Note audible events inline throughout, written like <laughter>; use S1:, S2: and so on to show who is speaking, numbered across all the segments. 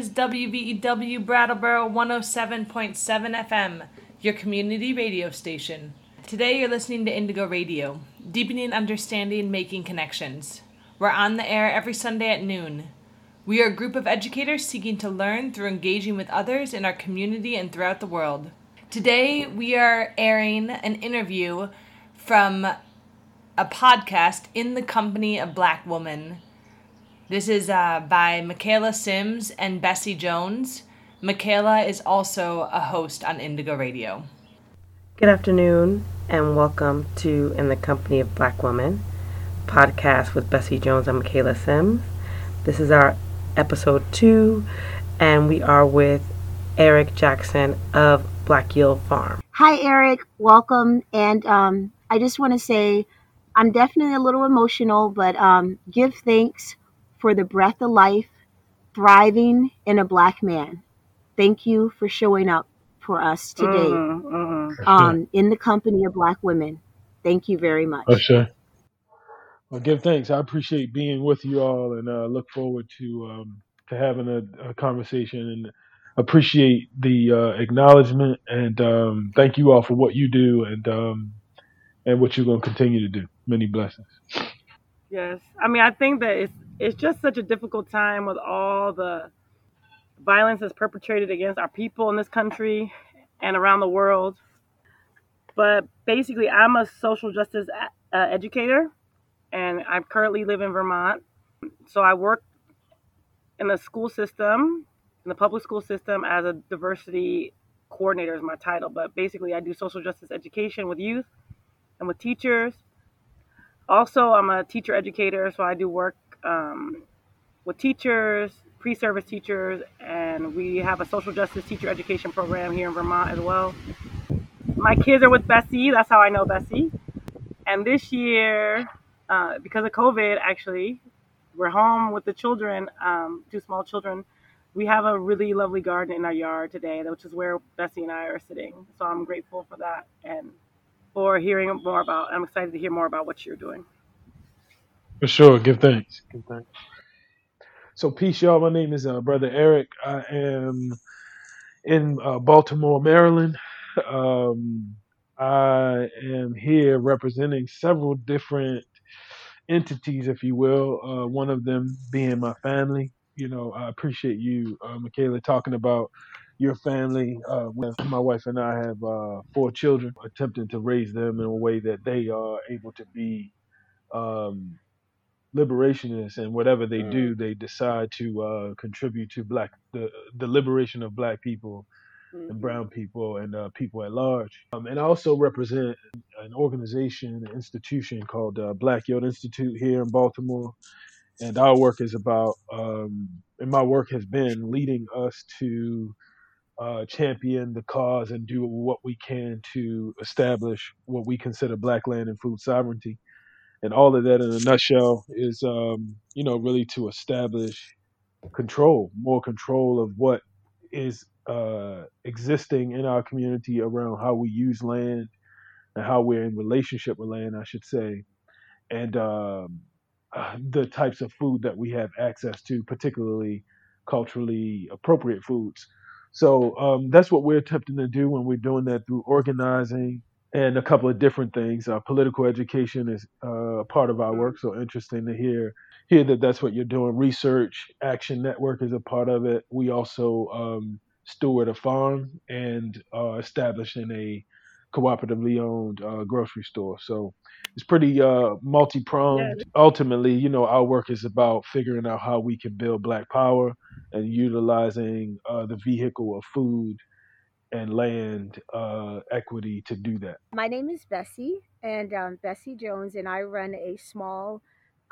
S1: is WVEW Brattleboro 107.7 FM, your community radio station. Today you're listening to Indigo Radio, deepening understanding, making connections. We're on the air every Sunday at noon. We are a group of educators seeking to learn through engaging with others in our community and throughout the world. Today we are airing an interview from a podcast in the company of Black Woman this is uh, by Michaela Sims and Bessie Jones. Michaela is also a host on Indigo Radio.
S2: Good afternoon, and welcome to In the Company of Black Women podcast with Bessie Jones and Michaela Sims. This is our episode two, and we are with Eric Jackson of Black Yield Farm.
S3: Hi, Eric. Welcome. And um, I just want to say I'm definitely a little emotional, but um, give thanks for the breath of life thriving in a black man. Thank you for showing up for us today mm-hmm, Um, in the company of black women. Thank you very much.
S4: For sure. Well, give thanks. I appreciate being with you all and uh, look forward to um, to having a, a, conversation and appreciate the uh, acknowledgement and um, thank you all for what you do and um, and what you're going to continue to do. Many blessings.
S5: Yes, I mean I think that it's it's just such a difficult time with all the violence that's perpetrated against our people in this country and around the world. But basically, I'm a social justice uh, educator, and I currently live in Vermont. So I work in the school system, in the public school system, as a diversity coordinator is my title. But basically, I do social justice education with youth and with teachers. Also, I'm a teacher educator, so I do work um, with teachers, pre-service teachers, and we have a social justice teacher education program here in Vermont as well. My kids are with Bessie. That's how I know Bessie. And this year, uh, because of COVID, actually, we're home with the children, um, two small children. We have a really lovely garden in our yard today, which is where Bessie and I are sitting. So I'm grateful for that and for hearing more about. I'm excited to hear more about what you're doing.
S4: For sure. Give thanks. Give thanks. So, peace, y'all. My name is uh, Brother Eric. I am in uh, Baltimore, Maryland. Um, I am here representing several different entities, if you will. Uh, one of them being my family. You know, I appreciate you, uh, Michaela, talking about your family. Uh, my wife and I have uh, four children, attempting to raise them in a way that they are able to be um, liberationists and whatever they mm. do, they decide to uh, contribute to black the the liberation of black people mm-hmm. and brown people and uh, people at large. Um, and I also represent an organization, an institution called uh, Black Yield Institute here in Baltimore. And our work is about, um, and my work has been leading us to uh, champion the cause and do what we can to establish what we consider black land and food sovereignty and all of that in a nutshell is um, you know really to establish control more control of what is uh, existing in our community around how we use land and how we're in relationship with land i should say. And um, <sighs> the types of food that we have access to particularly culturally appropriate foods. So um, that's what we're attempting to do when we're doing that through organizing and a couple of different things. Uh, political education is uh, part of our work, so interesting to hear hear that that's what you're doing. Research Action Network is a part of it. We also um, steward a farm and uh, establishing a cooperatively owned uh, grocery store. So it's pretty uh, multi pronged. Yeah. Ultimately, you know, our work is about figuring out how we can build Black power and utilizing uh, the vehicle of food and land uh, equity to do that.
S3: My name is Bessie, and um, Bessie Jones, and I run a small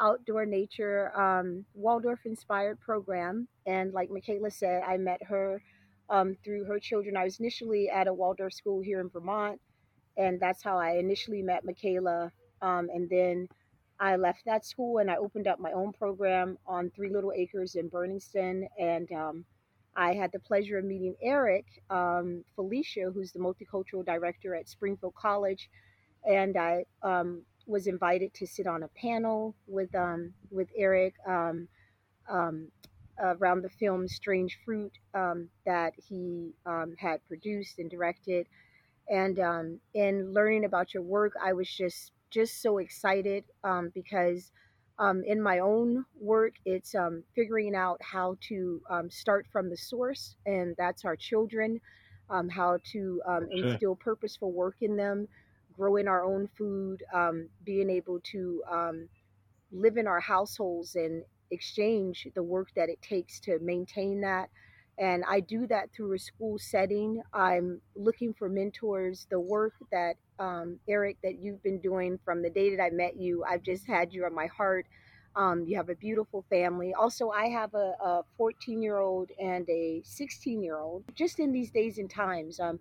S3: outdoor nature um, Waldorf inspired program. And like Michaela said, I met her um, through her children. I was initially at a Waldorf school here in Vermont, and that's how I initially met Michaela. Um, and then I left that school and I opened up my own program on Three Little Acres in Burningston. And um, I had the pleasure of meeting Eric um, Felicia, who's the multicultural director at Springfield College, and I um, was invited to sit on a panel with um, with Eric um, um, around the film Strange Fruit um, that he had produced and directed. And in learning about your work, I was just just so excited because um, in my own work, it's um, figuring out how to um, start from the source, and that's our children, um, how to um, instill purposeful work in them, growing our own food, um, being able to um, live in our households and exchange the work that it takes to maintain that. And I do that through a school setting. I'm looking for mentors. The work that um, Eric, that you've been doing from the day that I met you, I've just had you on my heart. Um, you have a beautiful family. Also, I have a 14 year old and a 16 year old. Just in these days and times, um,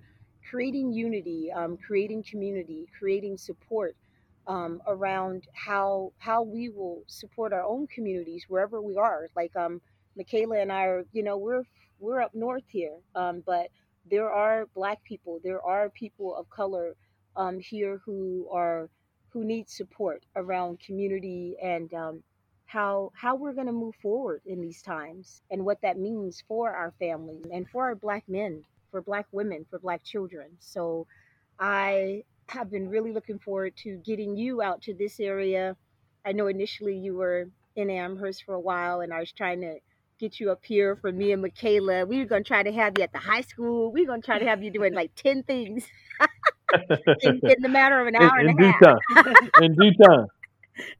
S3: creating unity, um, creating community, creating support um, around how how we will support our own communities wherever we are. Like um, Michaela and I are, you know, we're we're up north here, um, but there are Black people, there are people of color um, here who are who need support around community and um, how how we're going to move forward in these times and what that means for our families and for our Black men, for Black women, for Black children. So I have been really looking forward to getting you out to this area. I know initially you were in Amherst for a while, and I was trying to get you up here for me and Michaela. We were going to try to have you at the high school. We were going to try to have you doing like 10 things <laughs> in, <laughs> in the matter of an
S4: in,
S3: hour and
S4: in
S3: a
S4: due
S3: half.
S4: time. In due time.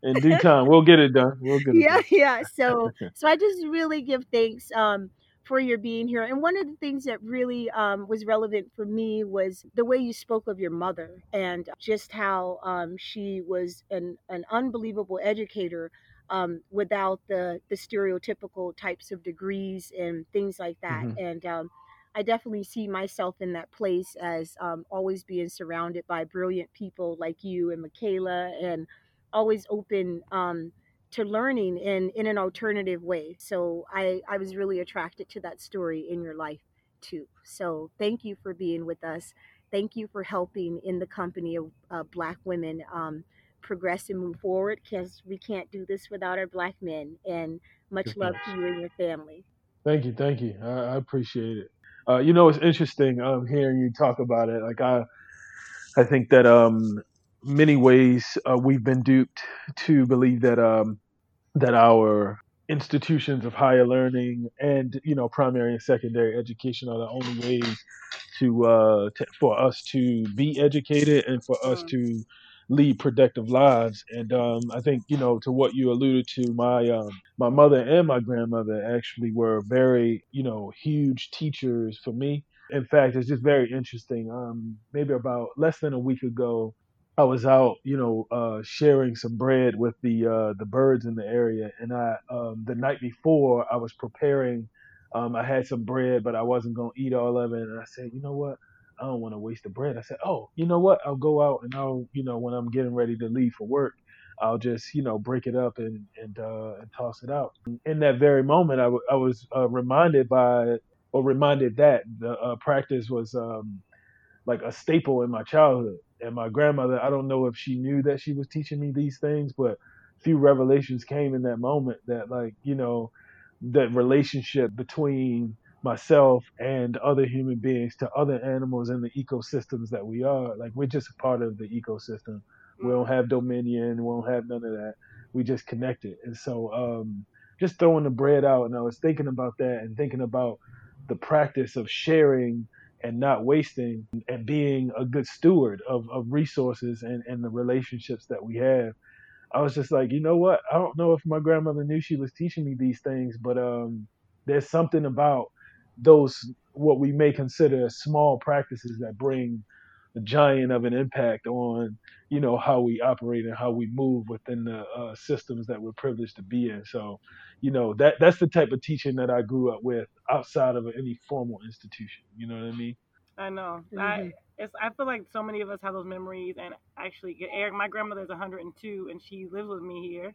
S4: In due <laughs> time. We'll get it done. We'll get it
S3: yeah
S4: done.
S3: yeah so <laughs> so i just really give thanks um for your being here and one of the things that really um, was relevant for me was the way you spoke of your mother and just how um, she was an, an unbelievable educator um, without the the stereotypical types of degrees and things like that
S4: hmm
S3: and um, I definitely see myself in that place as um, always being surrounded by brilliant people like you and Michaela, and always open um, to learning in, in an alternative way. So I, I was really attracted to that story in your life too. So thank you for being with us. Thank you for helping in the company of uh, Black women um, progress and move forward because we can't do this without our Black men. And much <laughs> love to you and your family.
S4: Thank you, thank you. I, I appreciate it. Uh, you know, it's interesting um, hearing you talk about it. Like I, I think that um, many ways uh, we've been duped to believe that um, that our institutions of higher learning and you know primary and secondary education are the only ways to, uh, to for us to be educated and for us
S5: Mm.
S4: to lead productive lives. And um, I think you know to what you alluded to, my um, my mother and my grandmother actually were very you know huge teachers for me. In fact, it's just very interesting. Um, maybe about less than a week ago, I was out, you know, uh, sharing some bread with the uh, the birds in the area, and I um, the night before I was preparing. Um, I had some bread, but I wasn't gonna eat all of it, and I said, you know what? I don't want to waste the bread. I said, oh, you know what? I'll go out and I'll, you know, when I'm getting ready to leave for work, I'll just, you know, break it up and and uh, and toss it out. In that very moment, I, w- I was uh, reminded by or reminded that the uh, practice was. Um, like a staple in my childhood. And my grandmother, I don't know if she knew that she was teaching me these things, but few revelations came in that moment that like, you know, that relationship between myself and other human beings to other animals and the ecosystems that we are, like we're just a part of the ecosystem. We don't
S5: Mm.
S4: have dominion, we don't have none of that. We just connected. And so um just throwing the bread out and I was thinking about that and thinking about the practice of sharing and not wasting and being a good steward of, of resources and, and the relationships that we have. I was just like, you know what? I don't know if my grandmother knew she was teaching me these things, but um, there's something about those what we may consider small practices that bring a giant of an impact on you know how we operate and how we move within the uh, systems that we're privileged to be in. So, you know that that's the type of teaching that I grew up with outside of any formal institution. You know what I mean?
S5: I know.
S3: hmm
S5: I it's I feel like so many of us have those memories and actually Eric my grandmother's 102 and she lives with me here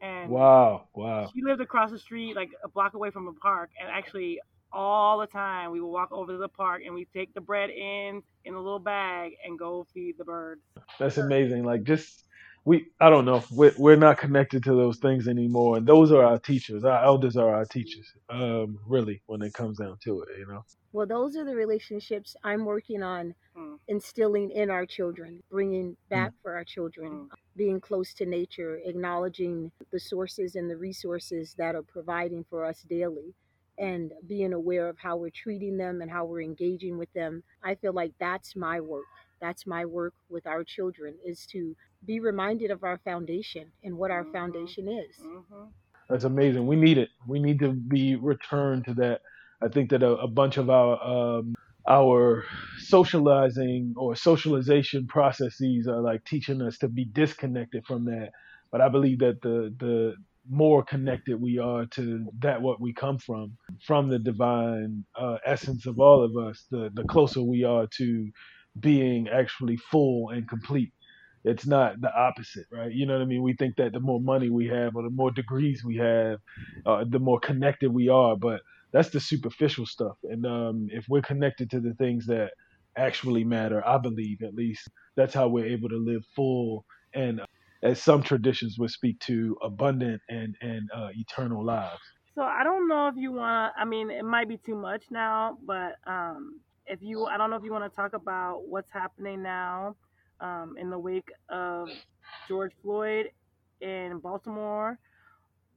S5: and
S4: Wow, wow.
S5: she lived across the street like a block away from a park and actually all the time we will walk over to the park and we take the bread in in a little bag and go feed the birds.
S4: That's amazing. Like just we I don't know we're, we're not connected to those things anymore, and those are our teachers. Our elders are our teachers. Um, really, when it comes down to it, you know.
S3: Well, those are the relationships I'm working on
S5: Mm.
S3: instilling in our children, bringing
S4: Mm.
S3: back for our children,
S5: Mm.
S3: being close to nature, acknowledging the sources and the resources that are providing for us daily, and being aware of how we're treating them and how we're engaging with them. I feel like that's my work. That's my work with our children is to be reminded of our foundation and what our
S5: Mhm.
S3: foundation is.
S5: Mhm.
S4: That's amazing. We need it. We need to be returned to that. I think that a, a bunch of our um, our socializing or socialization processes are like teaching us to be disconnected from that. But I believe that the the more connected we are to that what we come from, from the divine uh, essence of all of us, the the closer we are to being actually full and complete. It's not the opposite, right? You know what I mean? We think that the more money we have or the more degrees we have, uh, the more connected we are, but that's the superficial stuff. And um, if we're connected to the things that actually matter, I believe at least that's how we're able to live full and, uh, as some traditions would speak to, abundant and and uh, eternal lives.
S5: So I don't know if you want to. I mean, it might be too much now, but um, if you, I don't know if you want to talk about what's happening now um, in the wake of George Floyd in Baltimore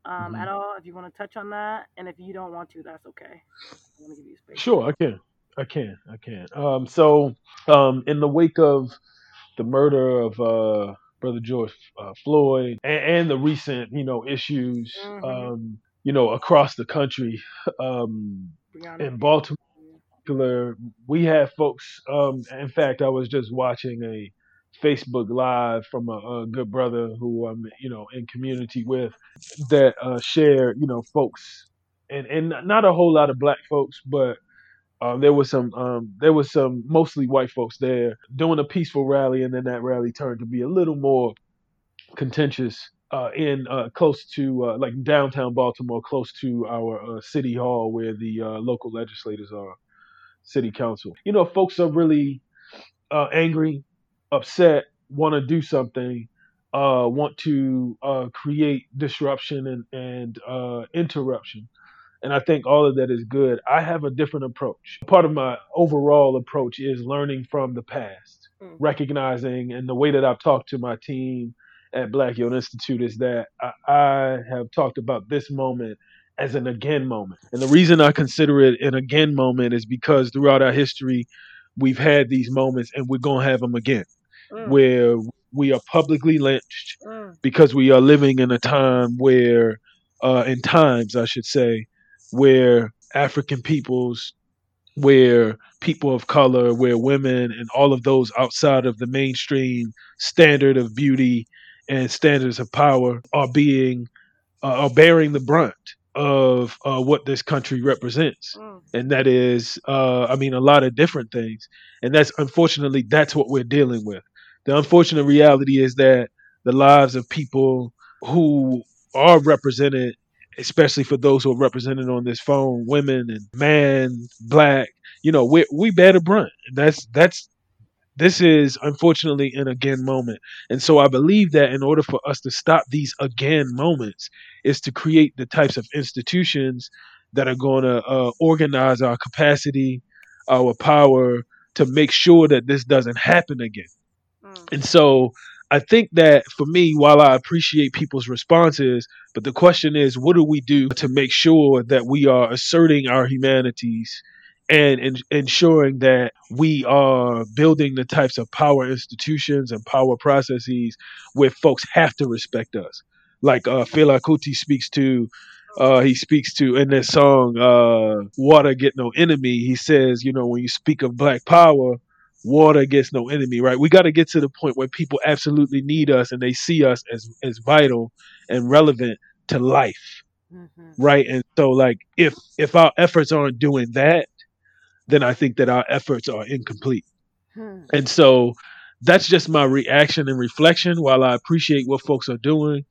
S5: um,
S4: Mhm.
S5: at all. If you want to touch on that, and if you don't want to, that's okay. I want to give you space.
S4: Sure, I can. I can. I can. Um, so, um, in the wake of the murder of uh, Brother George uh, Floyd and, and the recent, you know, issues,
S5: Mhm.
S4: um, you know, across the country, um, in Baltimore, we have folks. Um, in fact, I was just watching a Facebook Live from a, a good brother who I'm, you know, in community with, that uh, share, you know, folks, and and not a whole lot of black folks, but um, there was some um, there was some mostly white folks there doing a peaceful rally, and then that rally turned to be a little more contentious uh, in uh, close to uh, like downtown Baltimore, close to our uh, city hall where the uh, local legislators are, city council. You know, folks are really angry, upset, want to do something, want to create disruption and and interruption. And I think all of that is good. I have a different approach. Part of my overall approach is learning from the past,
S5: Mm.
S4: recognizing, and the way that I've talked to my team at Black Yield Institute is that I, I have talked about this moment as an again moment. And the reason I consider it an again moment is because throughout our history, we've had these moments and we're going to have them again
S5: Mm,
S4: where we are publicly lynched
S5: mm,
S4: because we are living in a time where, uh, in times, I should say, where African peoples, where people of color, where women, and all of those outside of the mainstream standard of beauty and standards of power are being, uh, are bearing the brunt of uh, what this country represents.
S5: Mm,
S4: and that is uh, i mean a lot of different things. And that's unfortunately that's what we're dealing with. The unfortunate reality is that the lives of people who are represented especially for those who are represented on this phone women and man black you know we we bear the brunt. That's that's this is unfortunately an again moment. And so i believe that in order for us to stop these again moments is to create the types of institutions that are going to uh, organize our capacity our power to make sure that this doesn't happen again.
S5: Mm.
S4: and so I think that for me, while I appreciate people's responses, but the question is, what do we do to make sure that we are asserting our humanities and en- ensuring that we are building the types of power institutions and power processes where folks have to respect us? Like uh, Fela Kuti speaks to, uh, he speaks to in this song, uh, "Water Get No Enemy." He says, you know, when you speak of Black Power, water gets no enemy, right? We got to get to the point where people absolutely need us and they see us as as vital and relevant to life,
S3: Mhm.
S4: right? And so, like, if if our efforts aren't doing that, then I think that our efforts are incomplete.
S3: Hmm.
S4: And so, that's just my reaction and reflection. While I appreciate what folks are doing,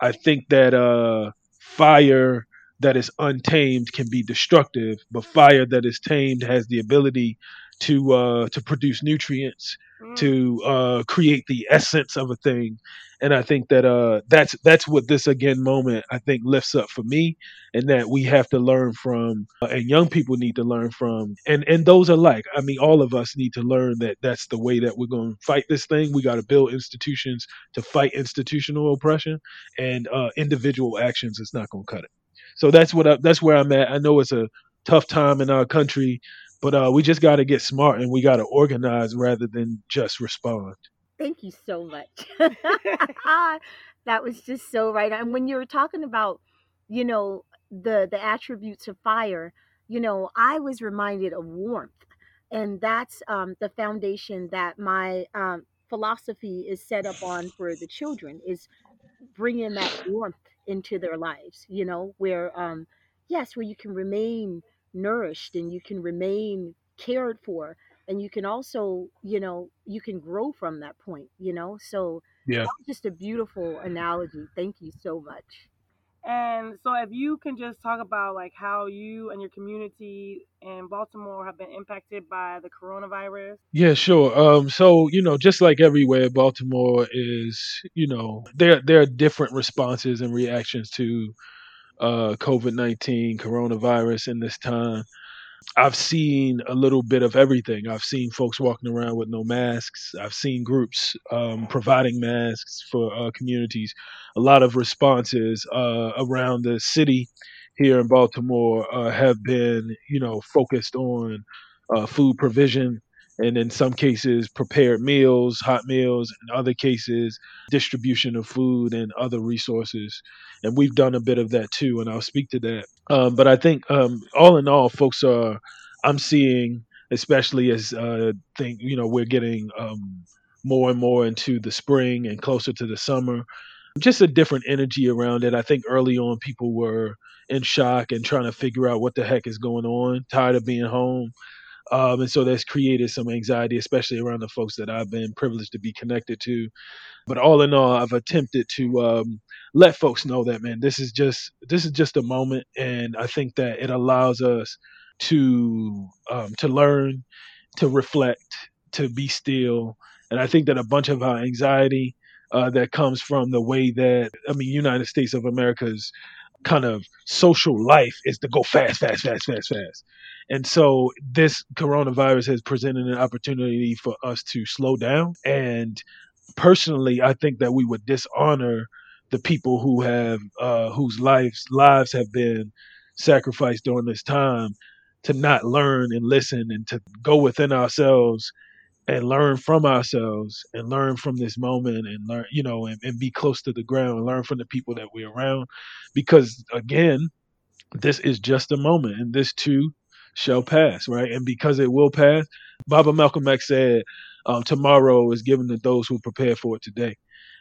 S4: I think that uh, fire that is untamed can be destructive, but fire that is tamed has the ability to uh, to produce nutrients,
S5: Mm.
S4: to uh, create the essence of a thing. And I think that uh, that's that's what this again moment I think lifts up for me, and that we have to learn from, uh, and young people need to learn from, and and those alike. I mean, all of us need to learn that that's the way that we're going to fight this thing. We got to build institutions to fight institutional oppression, and uh, individual actions is not going to cut it. So that's what I, that's where I'm at. I know it's a tough time in our country, but uh, we just got to get smart and we got to organize rather than just respond.
S3: Thank you so much. <laughs> that was just so right. And when you were talking about, you know, the the attributes of fire, you know, I was reminded of warmth, and that's um, the foundation that my um, philosophy is set up on for the children is bringing that warmth into their lives. You know, where um, yes, where you can remain nourished and you can remain cared for and you can also you know you can grow from that point you know so
S4: Yeah.
S3: that was just a beautiful analogy thank you so much
S5: And so, if you can just talk about like how you and your community in Baltimore have been impacted by the coronavirus.
S4: Yeah, sure. Um, so you know, just like everywhere, Baltimore is, you know, there there are different responses and reactions to uh, COVID nineteen, coronavirus in this time. I've seen a little bit of everything. I've seen folks walking around with no masks. I've seen groups um, providing masks for uh, communities. A lot of responses uh, around the city here in Baltimore uh, have been, you know, focused on uh, food provision and in some cases prepared meals, hot meals, in other cases distribution of food and other resources. And we've done a bit of that too, and I'll speak to that. Um, but I think um, all in all, folks are. I'm seeing, especially as uh, think you know we're getting um, more and more into the spring and closer to the summer, just a different energy around it. I think early on people were in shock and trying to figure out what the heck is going on, tired of being home. Um, and so that's created some anxiety, especially around the folks that I've been privileged to be connected to. But all in all, I've attempted to um, let folks know that man, this is just this is just a moment, and I think that it allows us to um, to learn, to reflect, to be still, and I think that a bunch of our anxiety uh, that comes from the way that I mean, United States of America's kind of social life is to go fast, fast, fast, fast, fast. And so this coronavirus has presented an opportunity for us to slow down. And personally, I think that we would dishonor the people who have uh, whose lives lives have been sacrificed during this time to not learn and listen and to go within ourselves and learn from ourselves and learn from this moment and learn you know and, and be close to the ground and learn from the people that we're around. Because again this is just a moment and this too shall pass right? And because it will pass baba malcolm x said um, tomorrow is given to those who prepare for it today.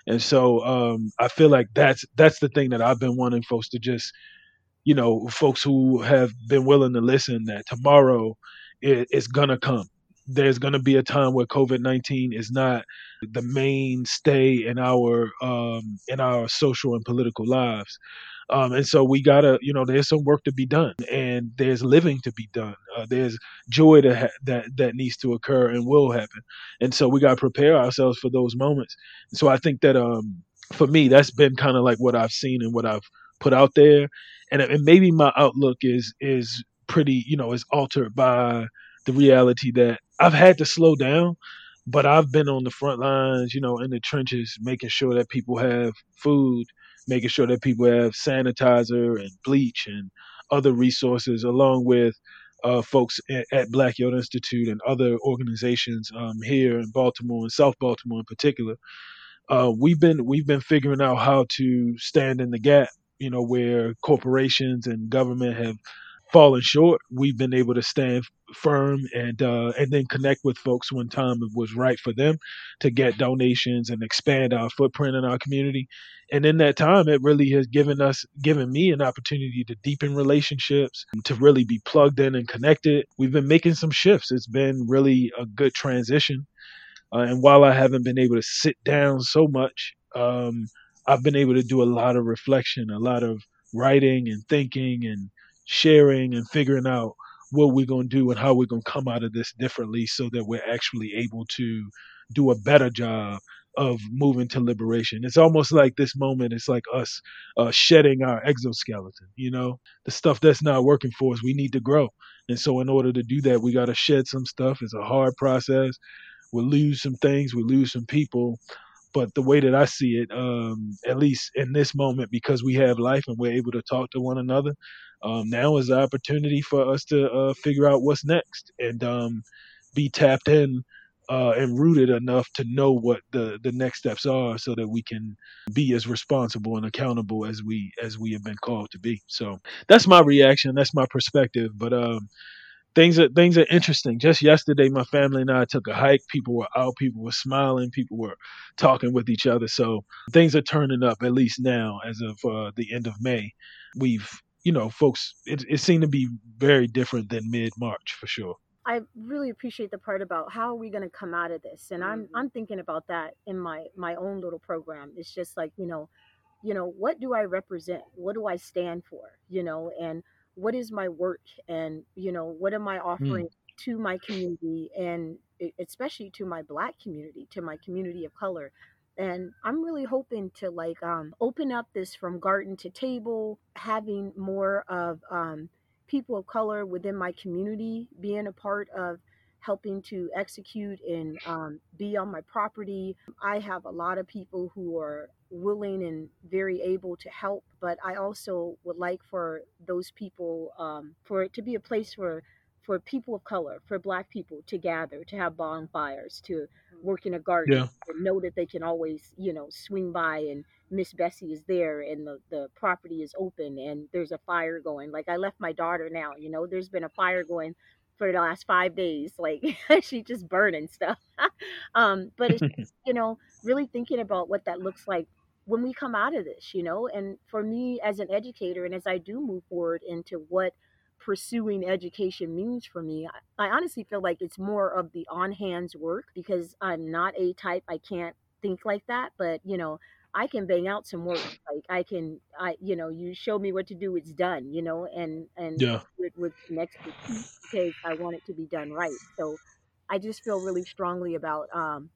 S4: And so um, i feel like that's that's the thing that i've been wanting folks to just you know folks who have been willing to listen that tomorrow is, is gonna come there's going to be a time where COVID-19 is not the mainstay in our um, in our social and political lives. Um, and so we gotta, you know, there's some work to be done, and there's living to be done. Uh, there's joy to ha- that that needs to occur and will happen, and so we gotta prepare ourselves for those moments. So I think that um, for me, that's been kind of like what I've seen and what I've put out there, and, and maybe my outlook is is pretty, you know, is altered by the reality that I've had to slow down, but I've been on the front lines, you know, in the trenches, making sure that people have food, making sure that people have sanitizer and bleach and other resources, along with uh, folks at, at Black Yield Institute and other organizations um, here in Baltimore and South Baltimore in particular. Uh, we've been we've been figuring out how to stand in the gap, you know, where corporations and government have fallen short. We've been able to stand firm and uh, and then connect with folks when time was right for them to get donations and expand our footprint in our community. And in that time, it really has given us, given me an opportunity to deepen relationships, to really be plugged in and connected. We've been making some shifts. It's been really a good transition. Uh, and while I haven't been able to sit down so much, um, I've been able to do a lot of reflection, a lot of writing and thinking and sharing and figuring out what we're going to do and how we're going to come out of this differently so that we're actually able to do a better job of moving to liberation. It's almost like this moment is like us uh, shedding our exoskeleton, you know, the stuff that's not working for us, we need to grow. And so, in order to do that, we got to shed some stuff. It's a hard process. We'll lose some things, we lose some people. But the way that I see it, um, at least in this moment, because we have life and we're able to talk to one another, um, now is the opportunity for us to uh, figure out what's next and um, be tapped in uh, and rooted enough to know what the the next steps are, so that we can be as responsible and accountable as we as we have been called to be. So that's my reaction. That's my perspective. But um, things are things are interesting. Just yesterday, my family and I took a hike. People were out. People were smiling. People were talking with each other. So things are turning up. At least now, as of uh, the end of May, we've you know, folks. It, it seemed to be very different than mid March for sure.
S3: I really appreciate the part about how are we going to come out of this, and I'm
S2: Mhm.
S3: I'm thinking about that in my my own little program. It's just like you know, you know, what do I represent? What do I stand for? You know, and what is my work? And you know, what am I
S4: Mm.
S3: offering to my community, and especially to my Black community, to my community of color. And I'm really hoping to like um, open up this from garden to table, having more of um, people of color within my community being a part of helping to execute and um, be on my property. I have a lot of people who are willing and very able to help, but I also would like for those people, um, for it to be a place for for people of color, for Black people to gather, to have bonfires, to work in a garden,
S4: Yeah.
S3: and know that they can always, you know, swing by and Miss Bessie is there and the, the property is open and there's a fire going. Like I left my daughter now, you know, there's been a fire going for the last five days. Like <laughs> she just burning stuff. <laughs> um, but it's just, <laughs> you know, really thinking about what that looks like when we come out of this, you know, and for me as an educator and as I do move forward into what pursuing education means for me, I, I honestly feel like it's more of the on hands work because I'm not a type, I can't think like that, but you know, I can bang out some work. <laughs> Like I can, I you know, you show me what to do, it's done. You know, and and
S4: Yeah.
S3: with with expertise <laughs> because I want it to be done right. So I just feel really strongly about um,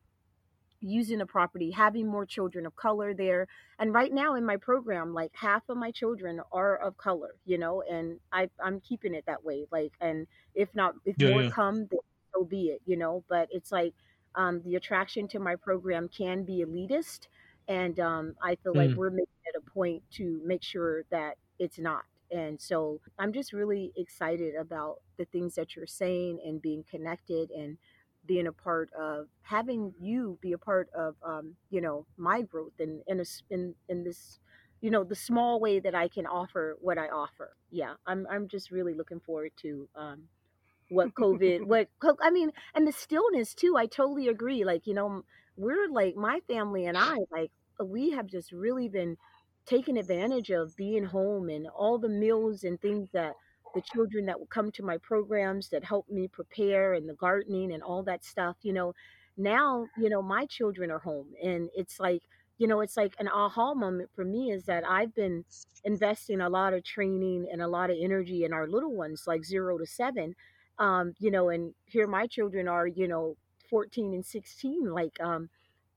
S3: using a property, having more children of color there. And right now in my program, like half of my children are of color. You know, and I I'm keeping it that way. Like, and if not, if
S4: Yeah.
S3: more
S4: Yeah.
S3: come, then so be it. You know, but it's like um, the attraction to my program can be elitist and um, I feel like
S4: Mm.
S3: we're making it a point to make sure that it's not. And so I'm just really excited about the things that you're saying and being connected and being a part of having you be a part of um, you know my growth and in, a s in in this you know the small way that I can offer what I offer. Yeah, I'm I'm just really looking forward to um, what COVID, <laughs> what I mean, and the stillness too. I totally agree. Like, you know, we're like my family and I, like, we have just really been taking advantage of being home and all the meals and things that the children that would come to my programs that help me prepare and the gardening and all that stuff. You know, now, you know, my children are home and it's like, you know, it's like an aha moment for me is that I've been investing a lot of training and a lot of energy in our little ones, like zero to seven um you know and here my children are you know 14 and 16 like um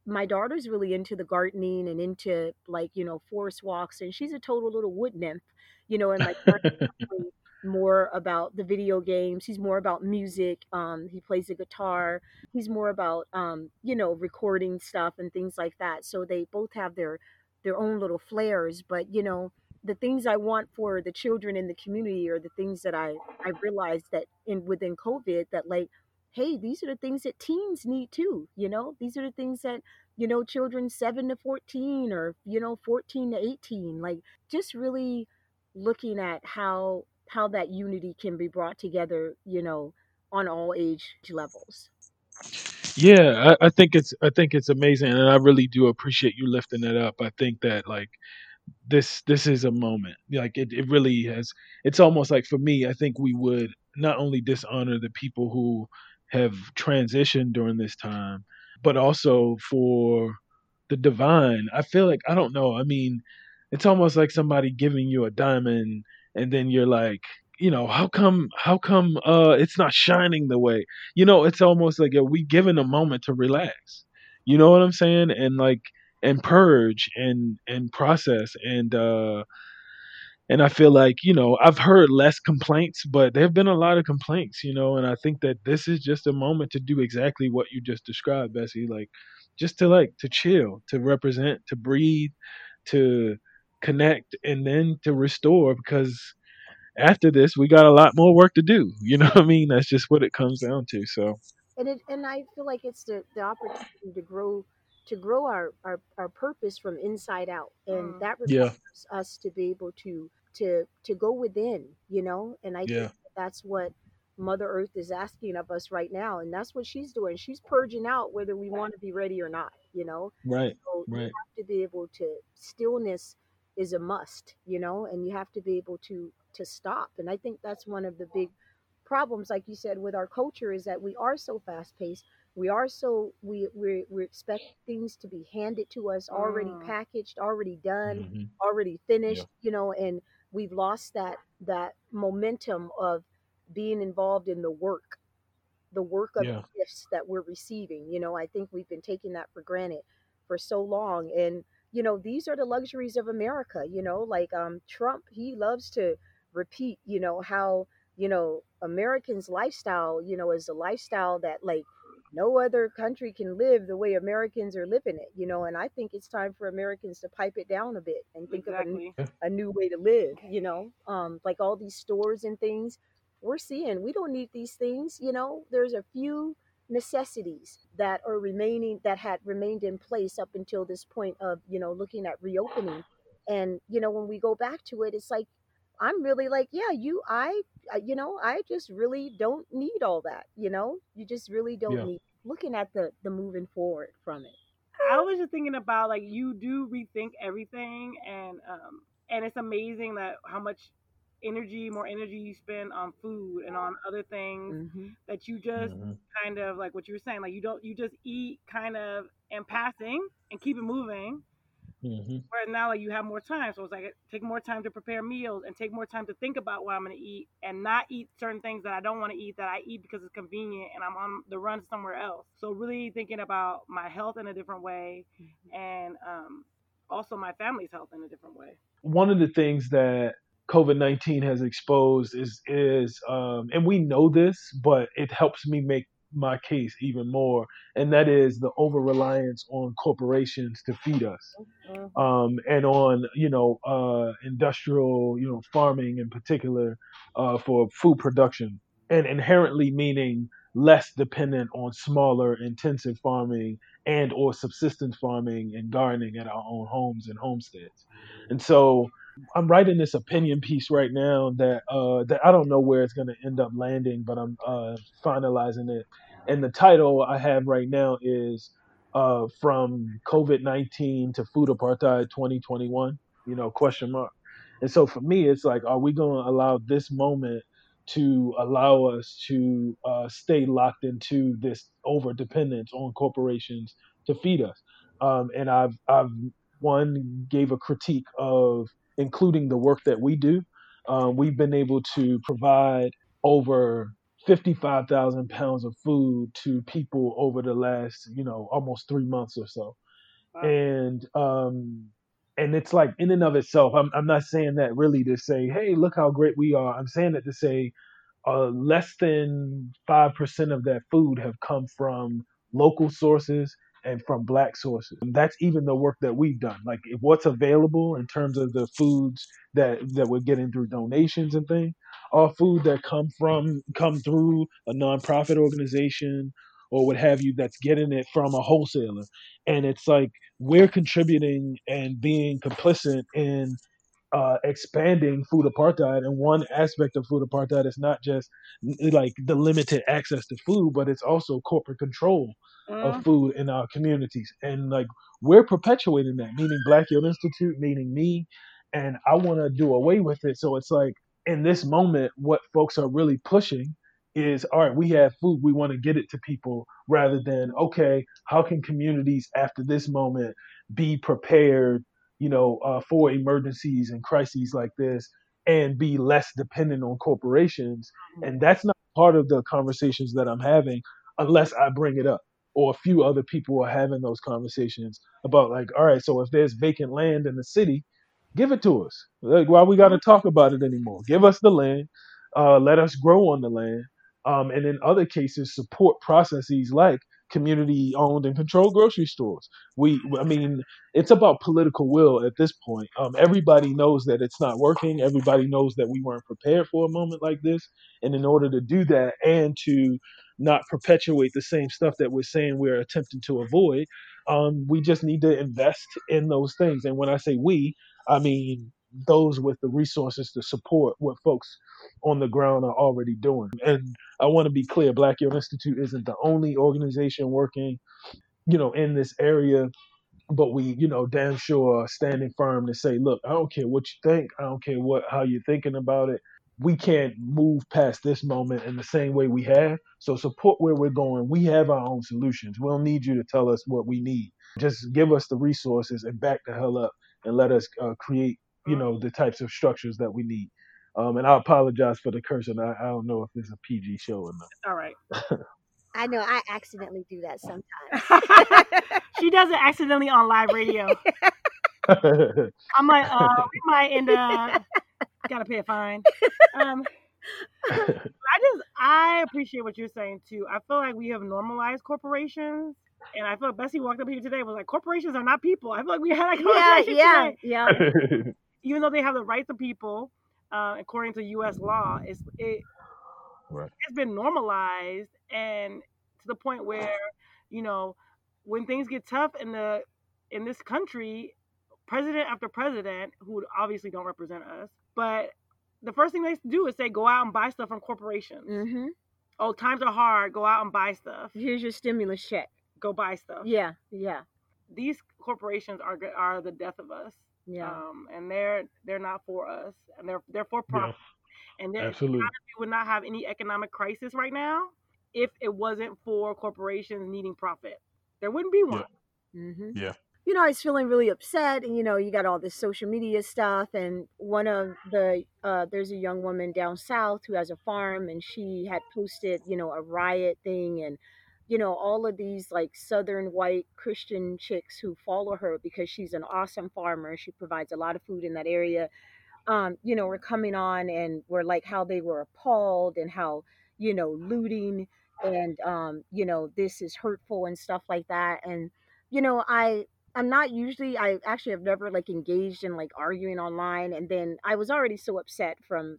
S3: my daughter's really into the gardening and into like you know forest walks and she's a total little wood nymph you know and <laughs> my son is really more about the video games he's more about music um he plays the guitar he's more about um you know recording stuff and things like that so they both have their their own little flares but you know the things I want for the children in the community are the things that I I realized that in within COVID that like, hey, these are the things that teens need too. You know, these are the things that you know children seven to fourteen or you know fourteen to eighteen. Like, just really looking at how how that unity can be brought together. You know, on all age levels.
S4: Yeah, I, I think it's I think it's amazing, and I really do appreciate you lifting it up. I think that like this this is a moment like it, it really has it's almost like for me i think we would not only dishonor the people who have transitioned during this time but also for the divine i feel like i don't know i mean it's almost like somebody giving you a diamond and then you're like you know, how come how come uh it's not shining the way? You know, it's almost like we given a moment to relax? You know what I'm saying? And like and purge and and process and uh and I feel like, you know, I've heard less complaints, but there have been a lot of complaints, you know, and I think that this is just a moment to do exactly what you just described, Bessie. Like just to like to chill, to represent, to breathe, to connect and then to restore because after this we got a lot more work to do. <laughs> You know what I mean? That's just what it comes down to. So
S3: and it and I feel like it's the the opportunity to grow to grow our our, our purpose from inside out and
S5: Mm.
S3: that
S4: yeah,
S3: requires us to be able to to to go within you know and i
S4: yeah,
S3: think that's what mother earth is asking of us right now and that's what she's doing she's purging out whether we want to be ready or not you know
S4: right,
S3: so you
S4: right.
S3: have to be able to stillness is a must you know and you have to be able to to stop and i think that's one of the big problems like you said with our culture is that we are so fast paced we are so we we we expect things to be handed to us already
S5: Mm.
S3: packaged already done
S4: hmm
S3: already
S4: Yeah,
S3: finished you know and we've lost that that momentum of being involved in the work the work of
S4: yeah,
S3: the gifts that we're receiving. You know, I think we've been taking that for granted for so long. And, you know, these are the luxuries of America, you know, like um Trump, he loves to repeat, you know, how, you know, Americans lifestyle, you know, is a lifestyle that like no other country can live the way Americans are living it, you know, and I think it's time for Americans to pipe it down a bit and think of a, n-
S5: Exactly.
S3: a new way to live, you know, um, like all these stores and things we're seeing we don't need these things you know there's a few necessities that are remaining that had remained in place up until this point of you know looking at reopening. And you know when we go back to it it's like i'm really like yeah you i I- you know i just really don't need all that you know? You just really don't
S4: yeah,
S3: need looking at the the moving forward from it.
S5: I was just thinking about like you do rethink everything, and um, and it's amazing that how much energy, more energy you spend on food and on other things
S3: hmm
S5: that you just
S4: hmm
S5: kind of like what you were saying, like you don't you just eat kind of in passing and keep it moving.
S4: hmm
S5: Whereas now, like you have more time, so it's like take more time to prepare meals and take more time to think about what I'm gonna eat and not eat certain things that I don't want to eat that I eat because it's convenient and I'm on the run somewhere else. So really thinking about my health in a different way and um, also my family's health in a different way.
S4: One of the things that COVID nineteen has exposed is is um, and we know this, but it helps me make my case even more, and that is the over reliance on corporations to feed us.
S3: hmm
S4: um, and on you know uh, industrial you know farming in particular uh, for food production, and inherently meaning less dependent on smaller intensive farming and or subsistence farming and gardening at our own homes and homesteads. And so I'm writing this opinion piece right now that uh, that I don't know where it's going to end up landing, but I'm uh, finalizing it. And the title I have right now is uh, from COVID nineteen to food apartheid twenty twenty one. You know, question mark. And so for me, it's like, are we going to allow this moment to allow us to uh, stay locked into this over dependence on corporations to feed us? Um, and I've I've one gave a critique of including the work that we do. Um, we've been able to provide over 55,000 pounds of food to people over the last, you know, almost three months or so.
S5: Wow.
S4: And, um, and it's like in and of itself, I'm, I'm not saying that really to say, hey, look how great we are. I'm saying it to say uh, less than 5% of that food have come from local sources and from black sources. And that's even the work that we've done. Like what's available in terms of the foods that, that we're getting through donations and things, all food that come from come through a nonprofit organization or what have you that's getting it from a wholesaler. And it's like we're contributing and being complicit in uh, expanding food apartheid. And one aspect of food apartheid is not just like the limited access to food, but it's also corporate control of
S5: Mm,
S4: food in our communities. And like we're perpetuating that, meaning Black Yield Institute, meaning me. And I want to do away with it. So it's like in this moment, what folks are really pushing is all right, we have food, we want to get it to people rather than, okay, how can communities after this moment be prepared you know, uh, for emergencies and crises like this. and be less dependent on corporations. And that's not part of the conversations that I'm having unless I bring it up or a few other people are having those conversations about like, all right, so if there's vacant land in the city, give it to us. Like, why we got to talk about it anymore? Give us the land. Uh, let us grow on the land. Um, and in other cases, support processes like community owned and controlled grocery stores. We, I mean, it's about political will at this point. Um, everybody knows that it's not working. Everybody knows that we weren't prepared for a moment like this. And in order to do that and to not perpetuate the same stuff that we're saying we're attempting to avoid, um, we just need to invest in those things. And when I say we, I mean those with the resources to support what folks on the ground are already doing. And I want to be clear, Black Yield Institute isn't the only organization working, you know, in this area. But we, you know, damn sure are standing firm to say, look, I don't care what you think. I don't care what how you're thinking about it. We can't move past this moment in the same way we have. So support where we're going. We have our own solutions. We don't need you to tell us what we need. Just give us the resources and back the hell up and let us uh, create, you know, the types of structures that we need. Um, and I apologize for the cursing. I, I don't know if this is a PG show or not.
S5: All right.
S3: I know I accidentally do that sometimes. <laughs>
S5: she does it accidentally on live radio. I'm like, uh, we might end up <laughs> gotta pay a fine. Um, I just I appreciate what you're saying too. I feel like we have normalized corporations. And I feel like Bessie walked up here today was like, corporations are not people. I feel like we had a
S3: yeah,
S5: conversation
S3: yeah,
S5: today.
S3: yeah. <laughs>
S5: Even though they have the rights of people, uh, according to U.S. law, it's it,
S4: Right.
S5: it's been normalized and to the point where you know when things get tough in the in this country president after president who obviously don't represent us but the first thing they do is say go out and buy stuff from corporations
S3: hmm
S5: oh times are hard go out and buy stuff
S3: Here's your stimulus check.
S5: go buy stuff
S3: Yeah, yeah,
S5: these corporations are are the death of us
S3: yeah.
S5: um, and they're they're not for us and they're they're for
S4: Yeah,
S5: profit and they're
S4: absolutely.
S5: we would not have any economic crisis right now if it wasn't for corporations needing profit. There wouldn't be one.
S3: hmm
S4: Yeah.
S3: You know, I was feeling really upset, and you know, you got all this social media stuff, and one of the uh, there's a young woman down south who has a farm, and she had posted, you know, a riot thing, and you know, all of these like southern white Christian chicks who follow her because she's an awesome farmer. She provides a lot of food in that area. Um, you know, were coming on and were like how they were appalled and how you know looting and um, you know this is hurtful and stuff like that. And you know, I I'm not usually I actually have never like engaged in like arguing online and then I was already so upset from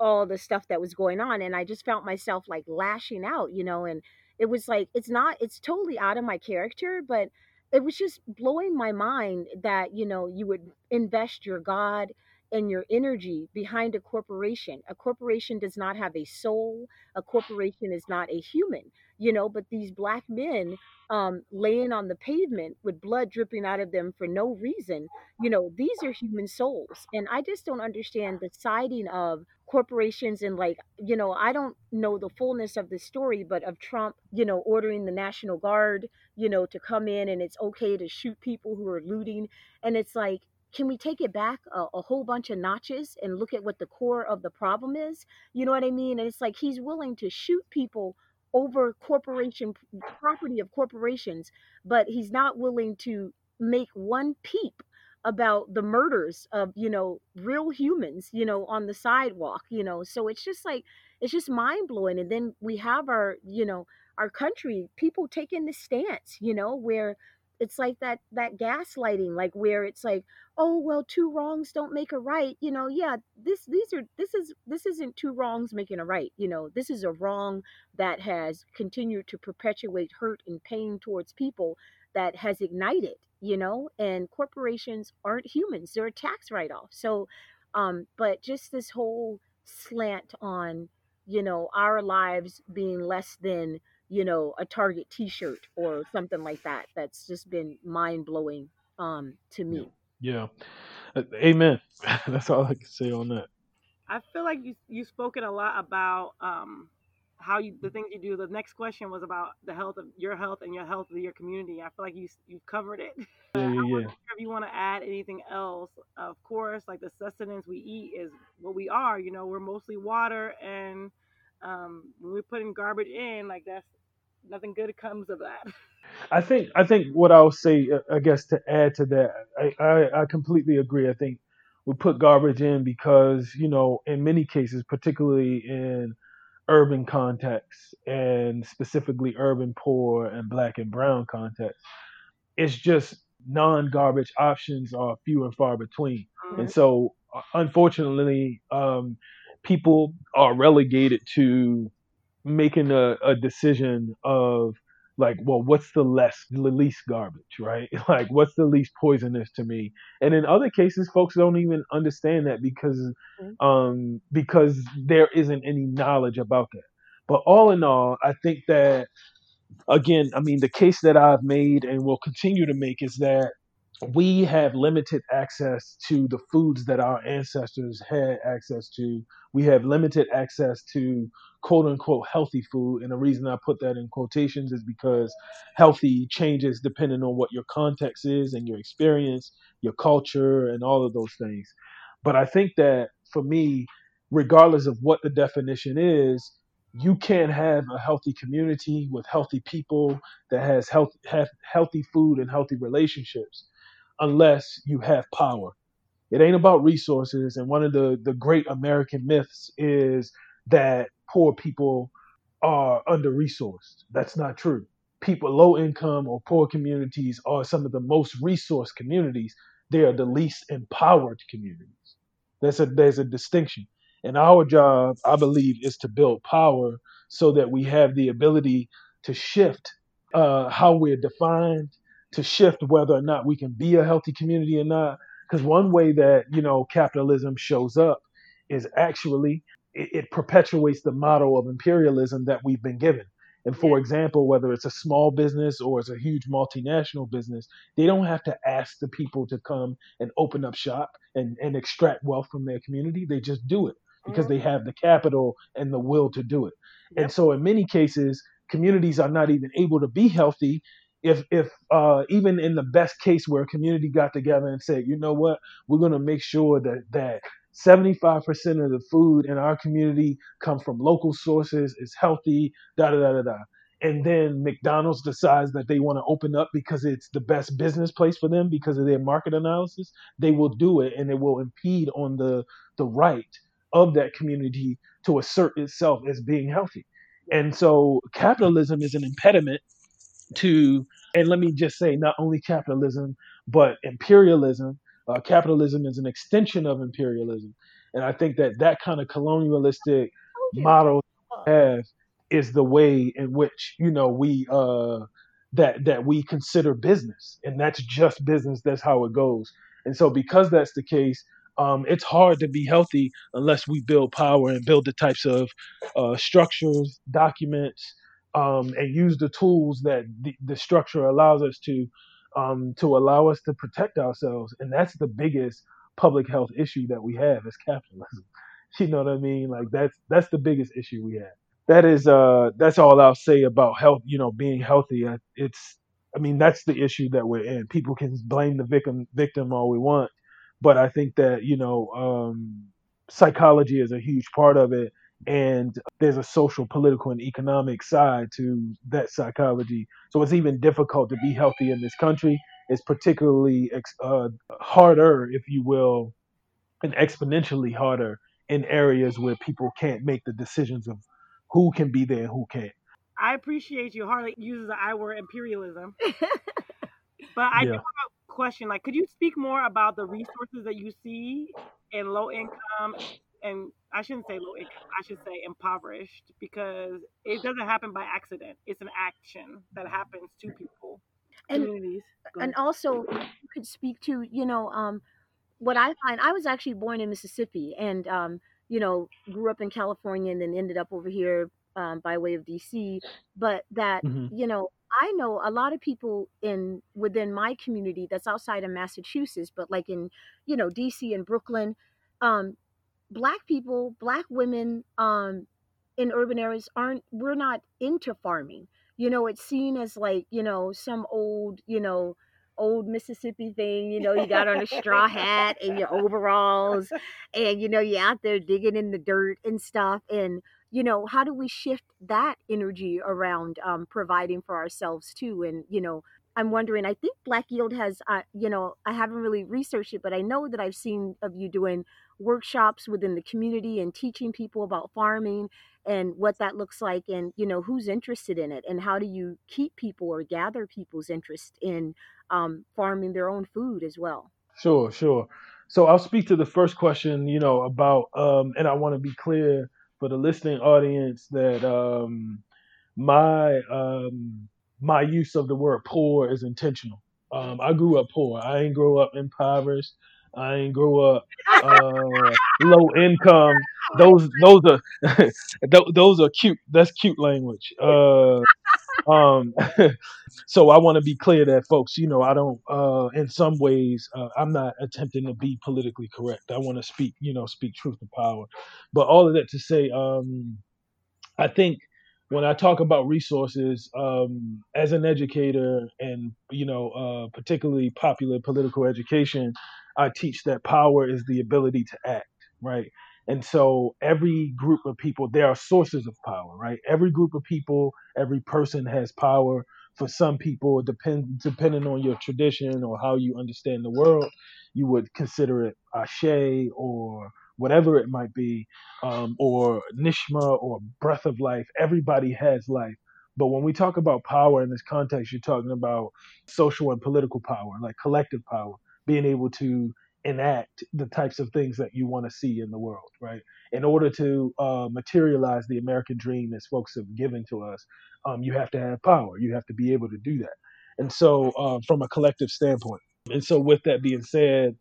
S3: all the stuff that was going on and I just felt myself like lashing out, you know, and it was like it's not it's totally out of my character, but it was just blowing my mind that, you know, you would invest your God and your energy behind a corporation. A corporation does not have a soul. A corporation is not a human, you know, but these black men um, laying on the pavement with blood dripping out of them for no reason, you know, these are human souls. And I just don't understand the siding of corporations and like, you know, I don't know the fullness of the story, but of Trump, you know, ordering the National Guard, you know, to come in and it's okay to shoot people who are looting. And it's like, can we take it back a, a whole bunch of notches and look at what the core of the problem is? You know what I mean? And it's like he's willing to shoot people over corporation property of corporations, but he's not willing to make one peep about the murders of you know real humans you know on the sidewalk you know? So it's just like it's just mind blowing and then we have our you know our country people taking the stance you know where it's like that that gaslighting like where it's like oh well two wrongs don't make a right you know yeah this these are this is this isn't two wrongs making a right you know this is a wrong that has continued to perpetuate hurt and pain towards people that has ignited you know and corporations aren't humans they're a tax write-off. So um but just this whole slant on you know our lives being less than you know a target t-shirt or something like that that's just been mind-blowing um to me
S4: Yeah. Amen. <laughs> That's all I can say on that.
S5: I feel like you you've spoken a lot about um, how you the things you do. The next question was about the health of your health and your health of your community. I feel like you you covered it. <laughs>
S4: Yeah, yeah, yeah.
S5: if you want to add anything else, of course, like the sustenance we eat is what we are. You know, we're mostly water, and um, when we're putting garbage in, like that's nothing good comes of that. <laughs>
S4: I think I think what I'll say, uh, I guess, to add to that, I, I, I completely agree. I think we put garbage in because you know, in many cases, particularly in urban contexts and specifically urban poor and black and brown contexts, it's just non-garbage options are few and far between, and so uh, unfortunately, um, people are relegated to making a, a decision of like, well, what's the less, the least garbage, right? <laughs> Like, what's the least poisonous to me? And in other cases, folks don't even understand that because, um, because there isn't any knowledge about that. But all in all, I think that again, I mean, the case that I've made and will continue to make is that we have limited access to the foods that our ancestors had access to. We have limited access to quote unquote healthy food. And the reason I put that in quotations is because healthy changes depending on what your context is and your experience, your culture, and all of those things. But I think that for me, regardless of what the definition is, you can't have a healthy community with healthy people that has health, have healthy food and healthy relationships unless you have power. It ain't about resources. And one of the, the great American myths is that poor people are under resourced. That's not true. People, low income or poor communities are some of the most resourced communities. They are the least empowered communities. There's a there's a distinction. And our job, I believe, is to build power so that we have the ability to shift uh, how we're defined, to shift whether or not we can be a healthy community or not. Because one way that you know capitalism shows up is actually it, it perpetuates the model of imperialism that we've been given. And for example, whether it's a small business or it's a huge multinational business, they don't have to ask the people to come and open up shop and, and extract wealth from their community. They just do it because they mm-hmm. have the capital and the will to do it. And so in many cases, communities are not even able to be healthy if if uh, even in the best case where a community got together and said, you know what, we're going to make sure that that 75% of the food in our community come from local sources, is healthy, da da da da da. And then McDonald's decides that they want to open up because it's the best business place for them because of their market analysis. They will do it, and it will impede on the the right of that community to assert itself as being healthy. And so capitalism is an impediment to, and let me just say, not only capitalism, but imperialism. Uh, capitalism is an extension of imperialism. And I think that that kind of colonialistic model have is the way in which, you know, we, uh, that, that we consider business. And that's just business. That's how it goes. And so because that's the case, um, it's hard to be healthy unless we build power and build the types of uh, structures, documents, um, and use the tools that the, the structure allows us to um, to allow us to protect ourselves. And that's the biggest public health issue that we have is capitalism. <laughs> You know what I mean? Like that's that's the biggest issue we have. That is uh that's all I'll say about health. You know, being healthy. It's I mean that's the issue that we're in. People can blame the victim victim all we want, but I think that you know um, psychology is a huge part of it, and there's a social, political, and economic side to that psychology. So it's even difficult to be healthy in this country. It's particularly ex- uh, harder, if you will, and exponentially harder in areas where people can't make the decisions of who can be there and who can't.
S5: I appreciate you. Harley uses the I word imperialism, <laughs> but I do have a question. Like, could you speak more about the resources that you see in low income and I shouldn't say low income. I should say impoverished because it doesn't happen by accident. It's an action that happens to people,
S3: And
S5: communities.
S3: And also you could speak to you know um, what I find. I was actually born in Mississippi, and um, you know grew up in California, and then ended up over here um, by way of DC. But that
S4: hmm
S3: you know I know a lot of people in within my community that's outside of Massachusetts, but like in you know DC and Brooklyn, um, black people, black women, um, in urban areas aren't we're not into farming. You know it's seen as like you know some old you know old mississippi thing you know you got on a straw hat and your overalls and you know you're out there digging in the dirt and stuff. And you know how do we shift that energy around um, providing for ourselves too? And you know i'm wondering i think black yield has uh, you know i haven't really researched it but i know that i've seen of you doing workshops within the community and teaching people about farming and what that looks like and you know who's interested in it and how do you keep people or gather people's interest in um, farming their own food as well
S4: Sure, sure. So I'll speak to the first question, you know, about, um, and I want to be clear for the listening audience that um, my um, my use of the word poor is intentional. Um, I grew up poor. I ain't grow up impoverished. I ain't grow up uh, low income. Those those are <laughs> those are cute. That's cute language. Uh, um, <laughs> so I want to be clear that folks, you know, I don't. Uh, in some ways, uh, I'm not attempting to be politically correct. I want to speak, you know, speak truth to power. But all of that to say, um, I think when I talk about resources, um, as an educator and you know, uh, particularly popular political education, I teach that power is the ability to act, right? And so every group of people, there are sources of power, right? Every group of people, every person has power. For some people, depend depending on your tradition or how you understand the world, you would consider it ashe or whatever it might be um, or nishma or breath of life. Everybody has life. But when we talk about power in this context, you're talking about social and political power, like collective power, being able to enact the types of things that you want to see in the world, right? In order to uh, materialize the American dream as folks have given to us, um, you have to have power. You have to be able to do that. And so, uh, from a collective standpoint. And so, with that being said,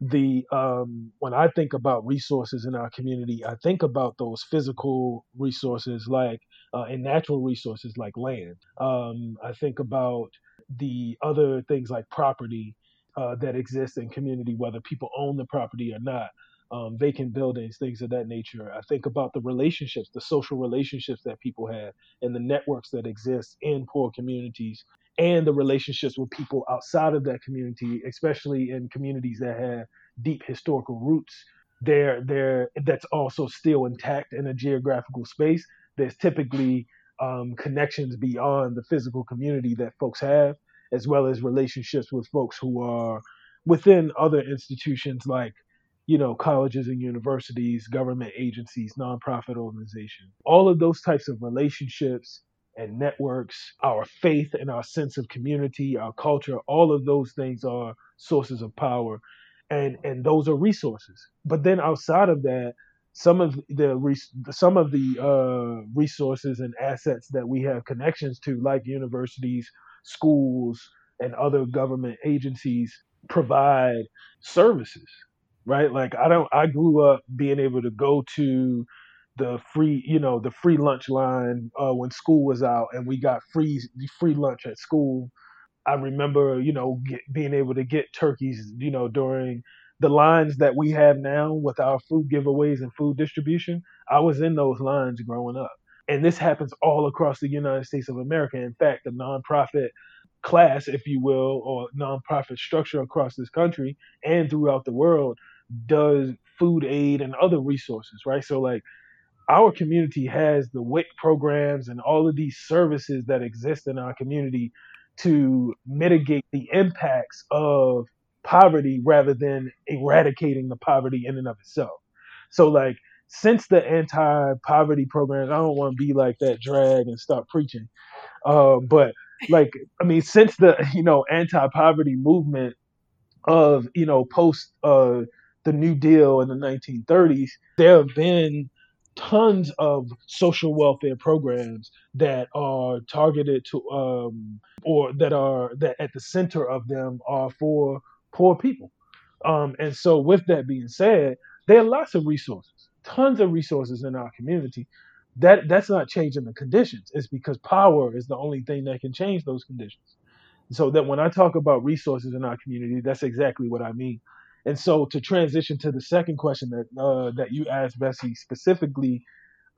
S4: the um, when I think about resources in our community, I think about those physical resources like uh, and natural resources like land. Um, I think about the other things like property uh, that exist in community, whether people own the property or not. Um, vacant buildings, things of that nature. I think about the relationships, the social relationships that people have, and the networks that exist in poor communities and the relationships with people outside of that community, especially in communities that have deep historical roots. There, there that's also still intact in a geographical space. There's typically um, connections beyond the physical community that folks have, as well as relationships with folks who are within other institutions like you know, colleges and universities, government agencies, nonprofit organizations. All of those types of relationships and networks, our faith and our sense of community, our culture, all of those things are sources of power and and those are resources. But then outside of that, some of the some of the uh, resources and assets that we have connections to, like universities, schools, and other government agencies, provide services, right? Like I don't, I grew up being able to go to the free, you know, the free lunch line uh, when school was out, and we got free free lunch at school. I remember, you know, get, being able to get turkeys, you know, during the lines that we have now with our food giveaways and food distribution. I was in those lines growing up, and this happens all across the United States of America. In fact, the nonprofit class, if you will, or nonprofit structure across this country and throughout the world does food aid and other resources, right? So like our community has the WIC programs and all of these services that exist in our community to mitigate the impacts of poverty rather than eradicating the poverty in and of itself. So, like, since the anti poverty programs, I don't want to be like that drag and start preaching. Uh, but, like, I mean, since the, <laughs> you know, anti poverty movement of, you know, post uh, the New Deal in the 1930s, there have been tons of social welfare programs that are targeted to um, or that are that at the center of them are for poor people um, and so with that being said there are lots of resources tons of resources in our community. That that's not changing the conditions. It's because power is the only thing that can change those conditions. So that when i talk about resources in our community that's exactly what i mean. And so to transition to the second question that uh, that you asked Bessie specifically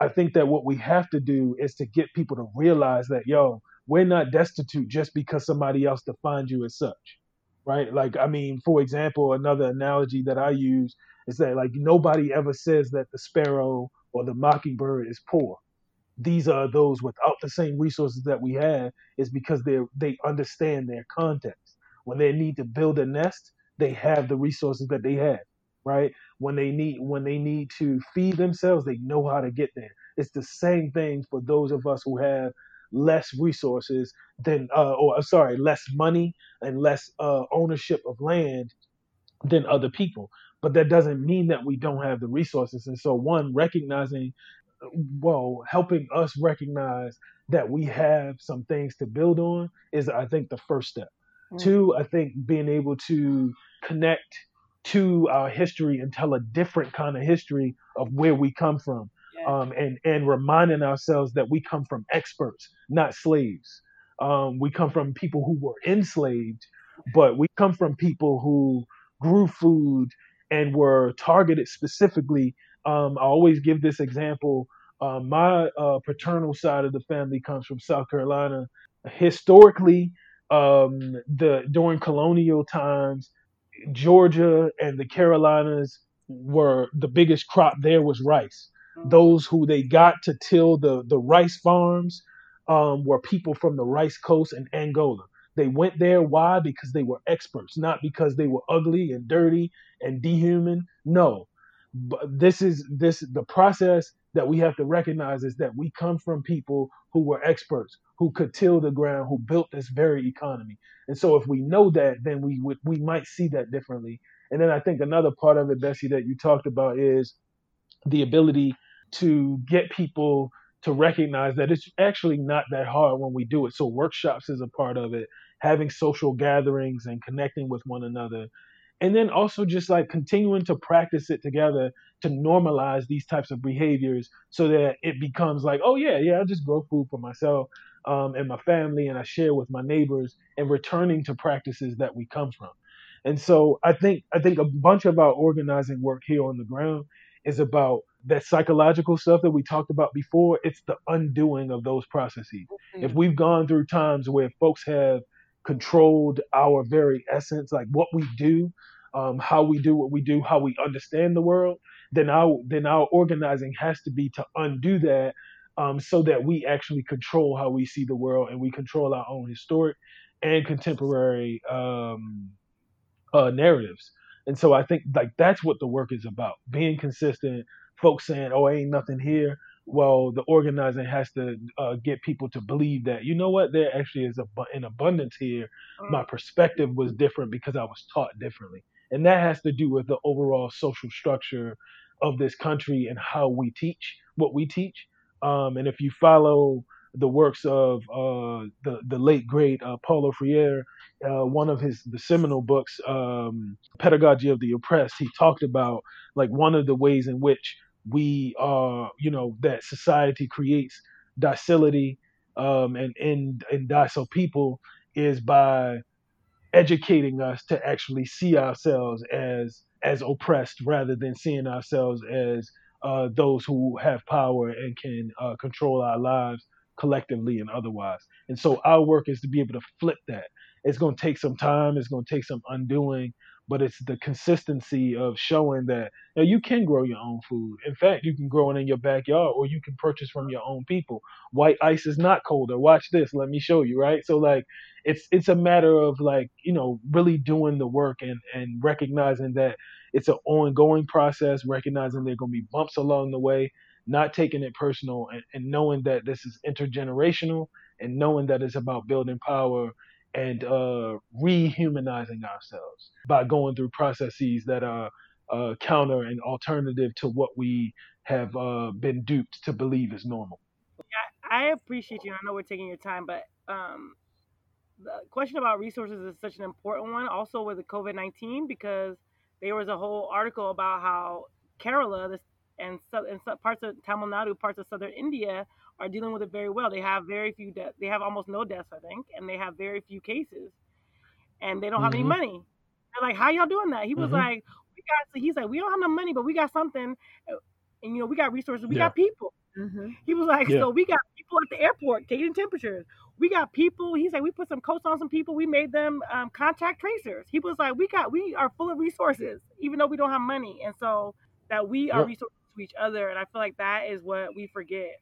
S4: I think that what we have to do is to get people to realize that, yo, we're not destitute just because somebody else defined you as such, right? Like, I mean, for example, another analogy that I use is that, like, nobody ever says that the sparrow or the mockingbird is poor. These are those without the same resources that we have, is because they they understand their context. When they need to build a nest, they have the resources that they have right? When they need when they need to feed themselves, they know how to get there. It's the same thing for those of us who have less resources than uh, or sorry, less money and less uh, ownership of land than other people. But that doesn't mean that we don't have the resources. And so one recognizing well, helping us recognize that we have some things to build on is I think the first step. Mm. Two, I think being able to connect to our history and tell a different kind of history of where we come from. Um, and, and reminding ourselves that we come from experts, not slaves. Um, we come from people who were enslaved, but we come from people who grew food and were targeted specifically. Um, I always give this example. Uh, my uh, paternal side of the family comes from South Carolina. Historically, um, the during colonial times, Georgia and the Carolinas were the biggest crop there was rice. Mm-hmm. Those who they got to till the the rice farms um, were people from the rice coast and Angola. They went there why? Because they were experts, not because they were ugly and dirty and dehuman. No, but this is this the process that we have to recognize is that we come from people who were experts, who could till the ground, who built this very economy. And so if we know that, then we would we might see that differently. And then I think another part of it, Bessie, that you talked about is the ability to get people to recognize that it's actually not that hard when we do it. So workshops is a part of it, having social gatherings and connecting with one another. And then also just like continuing to practice it together to normalize these types of behaviors so that it becomes like oh yeah yeah i just grow food for myself um, and my family and i share with my neighbors and returning to practices that we come from. And so i think i think a bunch of our organizing work here on the ground is about that psychological stuff that we talked about before. It's the undoing of those processes. Mm-hmm. if we've gone through times where folks have controlled our very essence, like what we do, um, how we do what we do, how we understand the world, then our then our organizing has to be to undo that, um, so that we actually control how we see the world and we control our own historic and contemporary um, uh, narratives. And so I think like that's what the work is about: being consistent. Folks saying, "Oh, ain't nothing here." Well, the organizing has to uh, get people to believe that you know what there actually is a, an abundance here. My mm. perspective was different because I was taught differently, and that has to do with the overall social structure of this country and how we teach what we teach. Um, and if you follow the works of uh, the the late great uh, Paulo Freire, uh, one of his the seminal books, um, Pedagogy of the Oppressed, he talked about like one of the ways in which we are, you know, that society creates docility um, and, and, and docile people is by educating us to actually see ourselves as as oppressed rather than seeing ourselves as uh, those who have power and can uh, control our lives collectively and otherwise. And so our work is to be able to flip that. It's going to take some time. It's going to take some undoing, but it's the consistency of showing that you, know, you can grow your own food. In fact, you can grow it in your backyard or you can purchase from your own people. White ice is not colder. Watch this. Let me show you, right? So like it's it's a matter of like, you know, really doing the work and and recognizing that it's an ongoing process, recognizing there're going to be bumps along the way, not taking it personal and, and knowing that this is intergenerational and knowing that it's about building power and uh, rehumanizing ourselves by going through processes that are uh, counter and alternative to what we have uh, been duped to believe is normal.
S5: I appreciate you. I know we're taking your time, but um, the question about resources is such an important one. Also with the COVID nineteen, because there was a whole article about how Kerala this, and, and parts of Tamil Nadu, parts of southern India, are dealing with it very well. They have very few deaths. They have almost no deaths, I think, and they have very few cases, and they don't have mm-hmm. any money. They're like, "How y'all doing that?" He was mm-hmm. like, "We got." He's like, "We don't have no money, but we got something, and you know, we got resources. We yeah. got people."
S3: Mm-hmm.
S5: He was like,
S4: Yeah.
S5: so we got people at the airport taking temperatures. We got people. He's like, we put some coats on some people. We made them um, contact tracers. He was like, we got, we are full of resources, even though we don't have money, and so that we are
S4: Yep.
S5: resources to each other. And I feel like that is what we forget,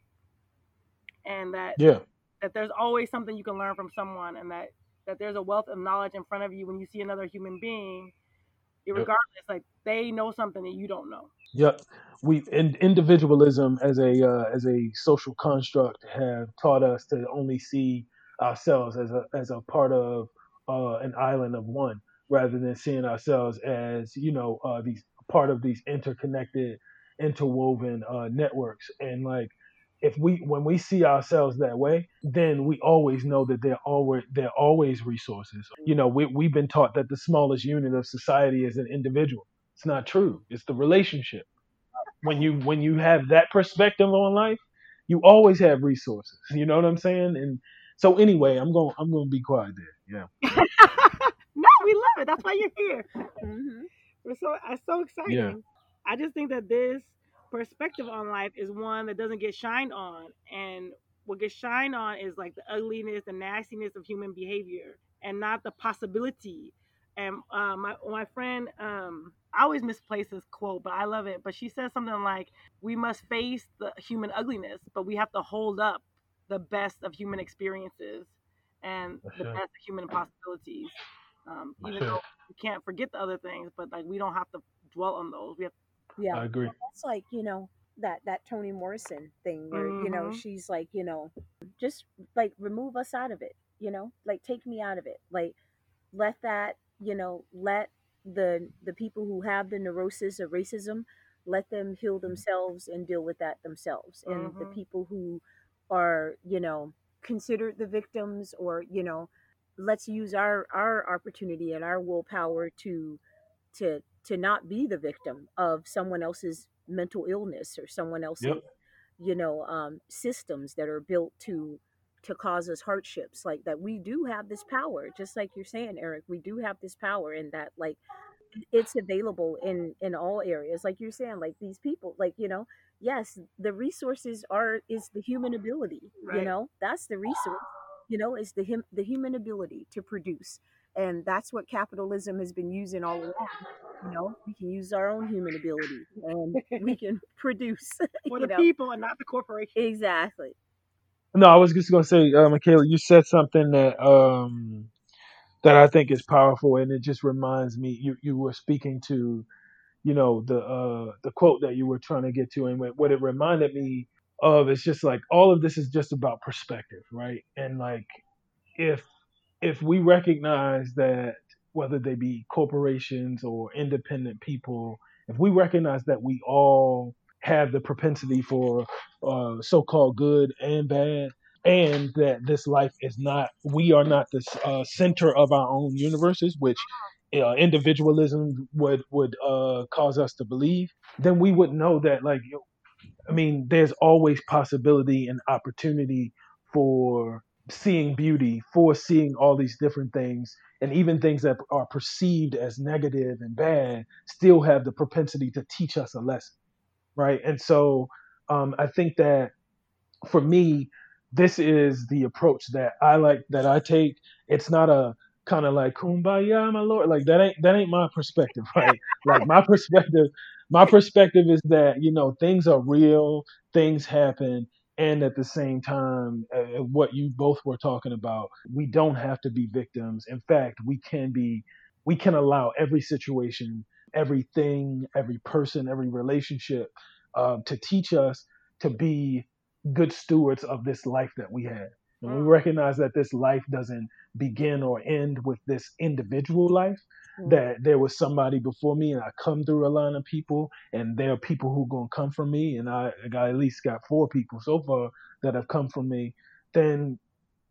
S5: and that
S4: Yeah.
S5: that there's always something you can learn from someone, and that that there's a wealth of knowledge in front of you when you see another human being, regardless, like they know something that you don't know.
S4: Yep. We in, individualism as a uh, as a social construct have taught us to only see ourselves as a as a part of uh, an island of one, rather than seeing ourselves as you know uh, these part of these interconnected, interwoven uh, networks. And like, if we when we see ourselves that way, then we always know that there always there are always resources. You know, we we've been taught that the smallest unit of society is an individual. It's not true. It's the relationship. When you when you have that perspective on life, you always have resources. You know what I'm saying? And so anyway, I'm going I'm going to be quiet there. Yeah. <laughs>
S5: no, we love it. That's why you're here.
S3: Mm-hmm.
S5: We're so it's so exciting.
S4: Yeah.
S5: I just think that this perspective on life is one that doesn't get shined on, and what gets shined on is like the ugliness, the nastiness of human behavior, and not the possibility. And uh, my my friend, um, I always misplace this quote, but I love it. But she says something like, "We must face the human ugliness, but we have to hold up the best of human experiences and
S4: That's
S5: the best of human possibilities." Um, even though we can't forget the other things, but like we don't have to dwell on those. We have
S3: Yeah.
S4: I agree.
S3: that's like you know that that Toni Morrison thing where you know
S5: Mhm.
S3: she's like you know just like remove us out of it you know like take me out of it like let that you know let the the people who have the neurosis of racism let them heal themselves and deal with that themselves and the
S5: Mhm.
S3: people who are you know considered the victims or you know let's use our our opportunity and our willpower to to to not be the victim of someone else's mental illness or someone else's
S4: Yep.
S3: you know um, systems that are built to to cause us hardships. Like that we do have this power just like you're saying eric we do have this power and that like it's available in in all areas. Like you're saying like these people like you know yes the resources are is the human ability you know that's the resource you know is the hum, the human ability to produce and that's what capitalism has been using all along you know we can use our own human ability and we <laughs> can produce <laughs>
S5: for the
S3: know
S5: people and not the corporation.
S3: exactly
S4: No, I was just gonna say, uh, Michaela, you said something that um, that I think is powerful, and it just reminds me. You you were speaking to, you know, the uh, the quote that you were trying to get to, and what what it reminded me of is just like all of this is just about perspective, right? And like if if we recognize that whether they be corporations or independent people, if we recognize that we all have the propensity for uh, so-called good and bad, and that this life is not, we are not the uh, center of our own universes, which uh, individualism would would uh, cause us to believe, then we would know that like I mean, there's always possibility and opportunity for seeing beauty, for seeing all these different things, and even things that are perceived as negative and bad still have the propensity to teach us a lesson, right? And so um, I think that for me, this is the approach that I like that I take. It's not a kind of like kumbaya, my lord. Like that ain't that ain't my perspective, <laughs> right? like my perspective, my perspective is that you know things are real, things happen, and at the same time, uh, what you both were talking about, we don't have to be victims. In fact, we can be. We can allow every situation, everything, every person, every relationship uh, to teach us to be good stewards of this life that we have. And we recognize that this life doesn't begin or end with this individual life, that there was somebody before me and I come through a line of people and there are people who are going to come from me and I, I got at least got four people so far that have come from me, then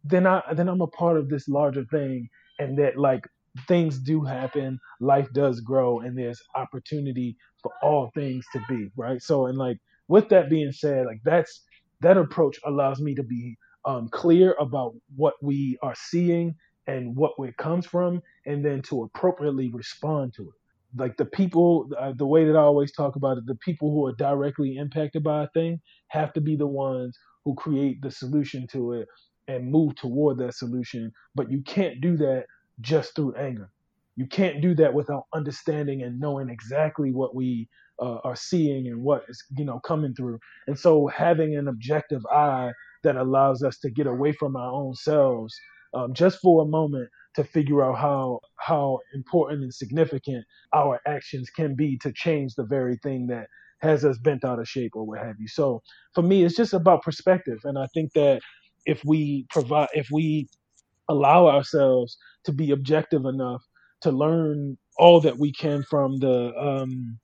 S4: then I then I'm a part of this larger thing and that like things do happen, life does grow and there's opportunity for all things to be, right? So and like with that being said, like that's that approach allows me to be um, clear about what we are seeing and what it comes from, and then to appropriately respond to it. like the people, uh, the way that I always talk about it, the people who are directly impacted by a thing have to be the ones who create the solution to it and move toward that solution. But you can't do that just through anger. You can't do that without understanding and knowing exactly what we uh, are seeing and what is you know coming through. And so having an objective eye that allows us to get away from our own selves um, just for a moment to figure out how how important and significant our actions can be to change the very thing that has us bent out of shape or what have you. So for me, it's just about perspective, and I think that if we provide, if we allow ourselves to be objective enough to learn all that we can from the um,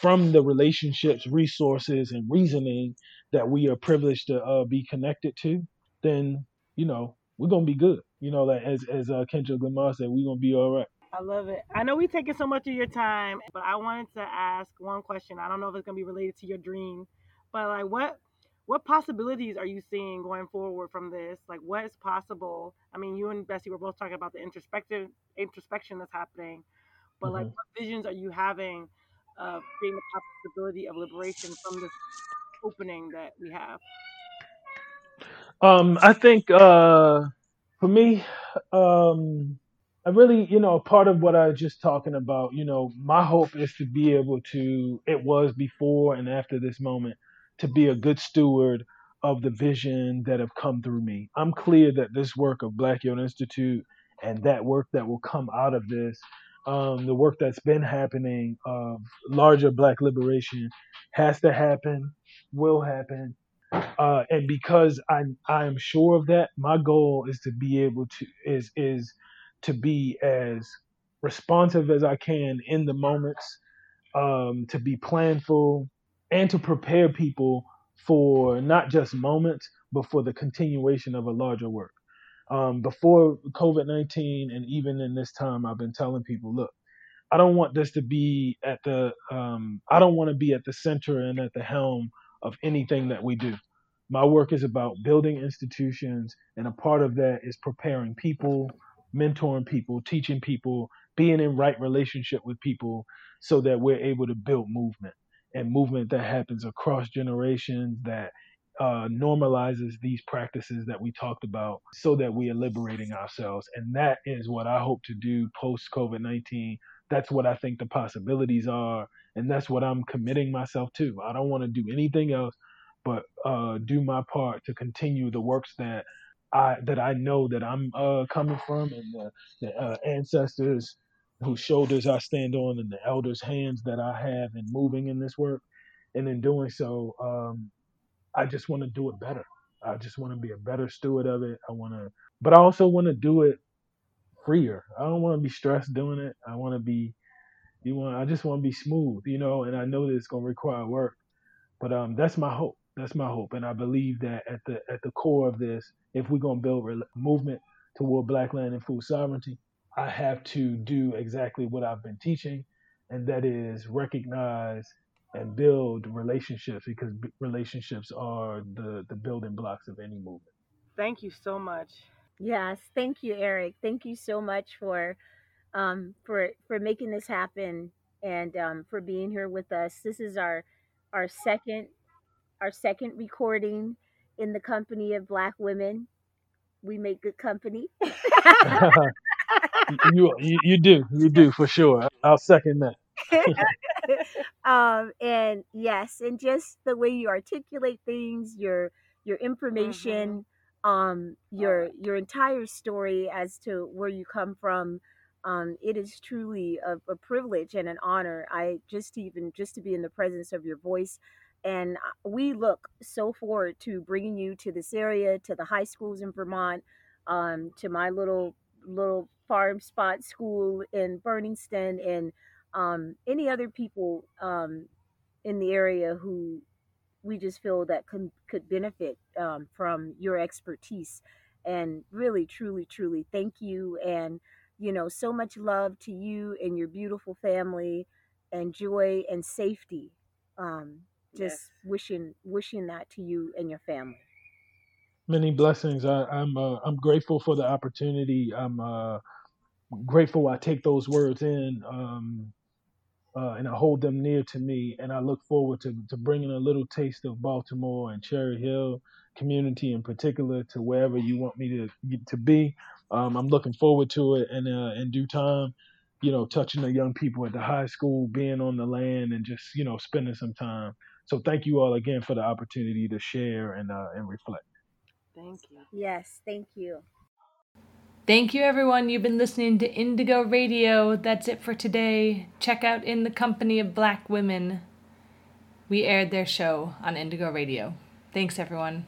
S4: from the relationships, resources, and reasoning that we are privileged to uh, be connected to, then you know we're gonna be good. You know, like as as uh, Kendrick Lamar said, we're gonna be all right.
S5: I love it. I know we've taken so much of your time, but I wanted to ask one question. I don't know if it's gonna be related to your dream, but like what what possibilities are you seeing going forward from this? Like what is possible? I mean, you and Bessie were both talking about the introspective introspection that's happening, but mm-hmm. like what visions are you having of being the possibility of liberation from this opening that we have?
S4: Um, I think uh, for me, um, I really, you know, part of what I was just talking about, you know, my hope is to be able to, it was before and after this moment, to be a good steward of the vision that have come through me. I'm clear that this work of Black Yield Institute and that work that will come out of this, um, the work that's been happening of larger Black liberation, has to happen, will happen, uh, and because I I am sure of that, my goal is to be able to is is to be as responsive as I can in the moments, um, to be planful, and to prepare people for not just moments, but for the continuation of a larger work. Um, before COVID 19, and even in this time, I've been telling people, look, I don't want this to be at the, um, I don't want to be at the center and at the helm of anything that we do. My work is about building institutions, and a part of that is preparing people, mentoring people, teaching people, being in right relationship with people so that we're able to build movement and movement that happens across generations that uh, normalizes these practices that we talked about so that we are liberating ourselves. And that is what I hope to do post COVID 19. That's what I think the possibilities are. And that's what I'm committing myself to. I don't want to do anything else but uh, do my part to continue the works that I that I know that I'm uh, coming from, and the, the uh, ancestors whose shoulders I stand on, and the elders' hands that I have in moving in this work. And in doing so, um, I just want to do it better. I just want to be a better steward of it. I want to, but I also want to do it freer. I don't want to be stressed doing it. I want to be, you want, I just want to be smooth, you know. And I know that it's gonna require work, but um, that's my hope. That's my hope, and I believe that at the at the core of this, if we're gonna build a movement toward Black land and food sovereignty, I have to do exactly what I've been teaching, and that is recognize and build relationships because relationships are the the building blocks of any movement.
S5: Thank you so much.
S3: Yes, thank you, Eric. Thank you so much for um, for for making this happen and um, for being here with us. This is our our second our second recording in the company of black women. We make good company. <laughs> <laughs>
S4: you, you, you do you do for sure. I'll second that. <laughs>
S3: um, and yes, and just the way you articulate things, your your information, mm-hmm. um, your your entire story as to where you come from. Um, it is truly a, a privilege and an honor. I just even just to be in the presence of your voice and uh, we look so forward to bringing you to this area, to the high schools in Vermont, um, to my little little farm spot school in Burningston, and um, any other people um, in the area who we just feel that can, could benefit um, from your expertise. And really, truly, truly, thank you. And you know, so much love to you and your beautiful family, and joy and safety. Um, just yes. wishing wishing that to you and your family
S4: many blessings I, am I'm, uh, I'm grateful for the opportunity i'm uh, grateful i take those words in um, uh, and I hold them near to me. And I look forward to, to bringing a little taste of Baltimore and Cherry Hill community in particular to wherever you want me to to be. Um, I'm looking forward to it, and uh, in due time, you know, touching the young people at the high school, being on the land, and just you know, spending some time. So thank you all again for the opportunity to share and uh, and reflect.
S5: Thank you.
S3: Yes, thank you.
S1: Thank you, everyone. You've been listening to Indigo Radio. That's it for today. Check out In the Company of Black Women. We aired their show on Indigo Radio. Thanks, everyone.